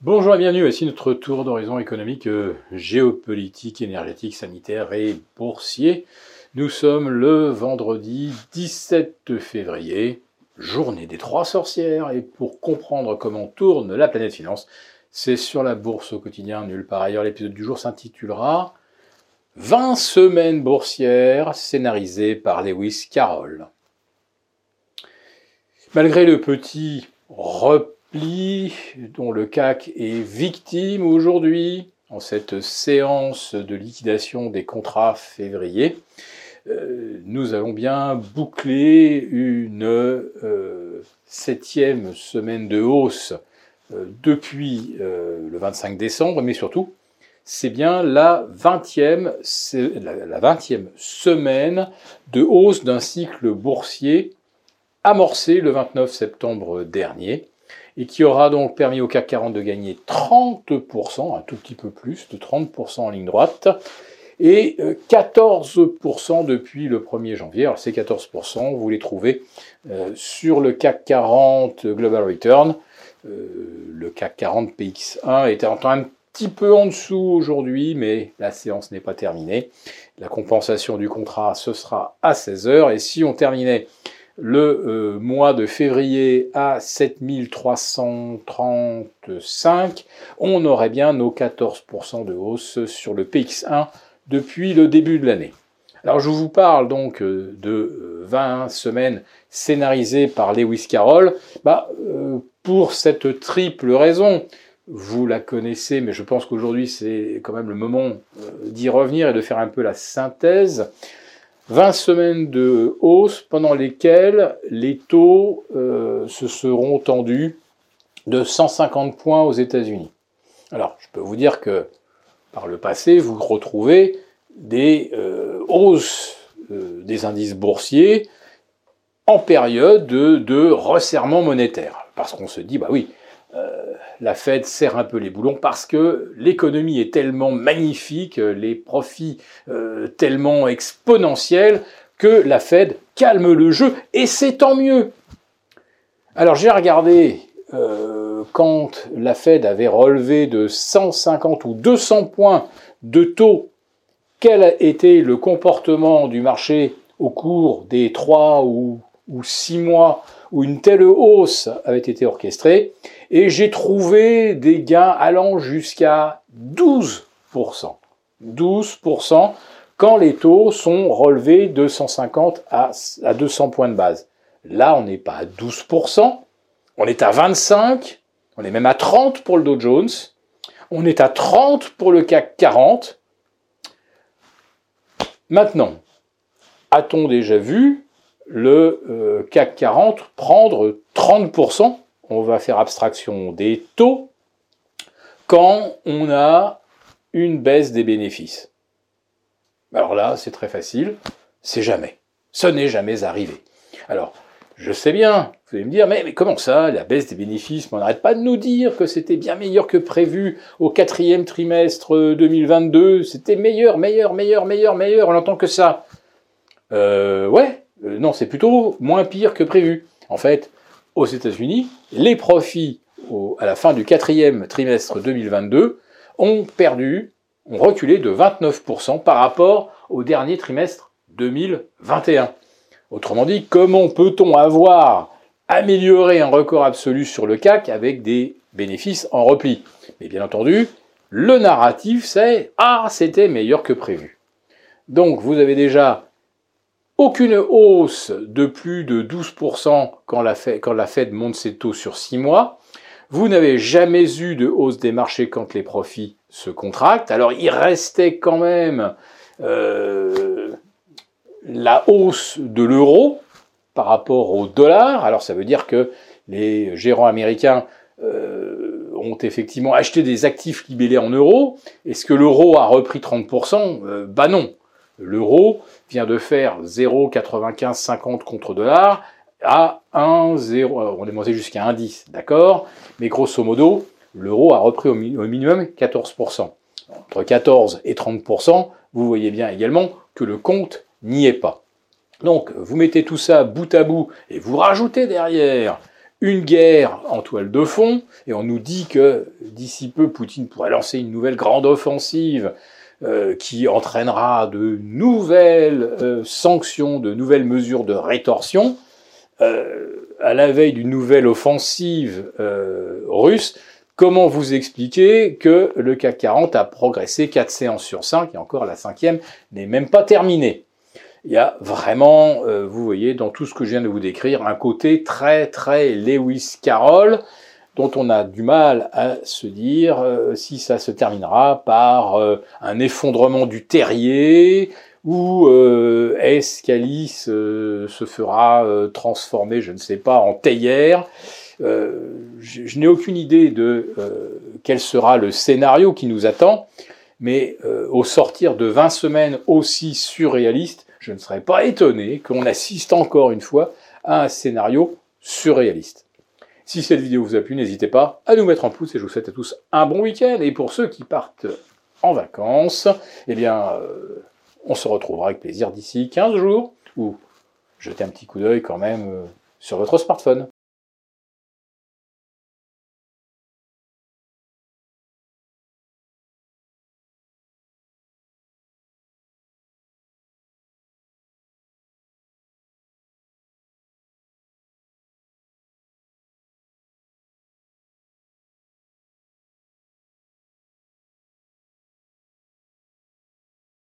Bonjour et bienvenue, voici notre tour d'horizon économique, euh, géopolitique, énergétique, sanitaire et boursier. Nous sommes le vendredi 17 février, journée des trois sorcières, et pour comprendre comment tourne la planète finance, c'est sur la bourse au quotidien, nulle part ailleurs. L'épisode du jour s'intitulera 20 semaines boursières scénarisées par Lewis Carroll. Malgré le petit dont le CAC est victime aujourd'hui en cette séance de liquidation des contrats février. Euh, nous avons bien bouclé une euh, septième semaine de hausse euh, depuis le 25 décembre, mais surtout, c'est bien la 20e, la 20e semaine de hausse d'un cycle boursier amorcé le 29 septembre dernier et qui aura donc permis au CAC 40 de gagner 30%, un tout petit peu plus, de 30% en ligne droite, et 14% euh, depuis le 1er janvier. Alors ces 14%, vous les trouvez euh, sur le CAC 40 Global Return. Euh, le CAC 40 PX1 était en un petit peu en dessous aujourd'hui, mais la séance n'est pas terminée. La compensation du contrat, ce sera à 16h. Et si on terminait le euh, mois de février à 7335, on aurait bien nos 14% de hausse sur le PX1 depuis le début de l'année. Alors je vous parle donc euh, de 20 euh, semaines scénarisées par Lewis Carroll, bah, pour cette triple raison. Vous la connaissez, mais je pense qu'aujourd'hui c'est quand même le moment d'y revenir et de faire un peu la synthèse. 20 semaines de hausse pendant lesquelles les taux euh, se seront tendus de 150 points aux États-Unis. Alors, je peux vous dire que par le passé, vous retrouvez des euh, hausses euh, des indices boursiers en période de, de resserrement monétaire. Parce qu'on se dit, bah oui, la Fed serre un peu les boulons parce que l'économie est tellement magnifique, les profits euh, tellement exponentiels que la Fed calme le jeu et c'est tant mieux. Alors j'ai regardé euh, quand la Fed avait relevé de 150 ou 200 points de taux, quel était le comportement du marché au cours des 3 ou, ou 6 mois où une telle hausse avait été orchestrée, et j'ai trouvé des gains allant jusqu'à 12%. 12% quand les taux sont relevés de 150 à, 200 points de base. Là, on n'est pas à 12%, on est à 25, on est même à 30 pour le Dow Jones, on est à 30 pour le CAC 40. Maintenant, a-t-on déjà vu le euh, CAC 40 prendre 30%, on va faire abstraction des taux, quand on a une baisse des bénéfices. Alors là, c'est très facile, c'est jamais. Ce n'est jamais arrivé. Alors, je sais bien, vous allez me dire, mais, mais comment ça, la baisse des bénéfices On n'arrête pas de nous dire que c'était bien meilleur que prévu au quatrième trimestre 2022, c'était meilleur, meilleur, meilleur, meilleur, meilleur, on entend que ça. Euh, ouais, euh, non, c'est plutôt moins pire que prévu. En fait, aux États-Unis, les profits à la fin du quatrième trimestre 2022 ont perdu, ont reculé de 29% par rapport au dernier trimestre 2021. Autrement dit, comment peut-on avoir amélioré un record absolu sur le CAC avec des bénéfices en repli? Mais bien entendu, le narratif c'est Ah, c'était meilleur que prévu. Donc vous avez déjà aucune hausse de plus de 12% quand la, Fed, monte ses taux sur 6 mois. Vous n'avez jamais eu de hausse des marchés quand les profits se contractent. Alors il restait quand même euh, la hausse de l'euro par rapport au dollar. Alors ça veut dire que les gérants américains euh, ont effectivement acheté des actifs libellés en euros. Est-ce que l'euro a repris 30% euh, Bah non. L'euro vient de faire 0,9550 contre dollar à 1,0, euh, on est monté jusqu'à 1,10, d'accord? Mais grosso modo, l'euro a repris au, minimum 14%. Entre 14 et 30%, vous voyez bien également que le compte n'y est pas. Donc, vous mettez tout ça bout à bout et vous rajoutez derrière une guerre en toile de fond, et on nous dit que d'ici peu, Poutine pourrait lancer une nouvelle grande offensive euh, qui entraînera de nouvelles euh, sanctions, de nouvelles mesures de rétorsion, euh, à la veille d'une nouvelle offensive russe, comment vous expliquer que le CAC 40 a progressé 4 séances sur 5, et encore la cinquième n'est même pas terminée? Il y a vraiment, vous voyez, dans tout ce que je viens de vous décrire, un côté très très Lewis Carroll, dont on a du mal à se dire euh, si ça se terminera par euh, un effondrement du terrier ou euh, est-ce qu'Alice se fera transformer, je ne sais pas, en théière? je, n'ai aucune idée de quel sera le scénario qui nous attend, mais au sortir de 20 semaines aussi surréalistes, je ne serais pas étonné qu'on assiste encore une fois à un scénario surréaliste. Si cette vidéo vous a plu, n'hésitez pas à nous mettre en pouce et je vous souhaite à tous un bon week-end. Et pour ceux qui partent en vacances, eh bien, euh, on se retrouvera avec plaisir d'ici 15 jours ou jetez un petit coup d'œil quand même euh, sur votre smartphone.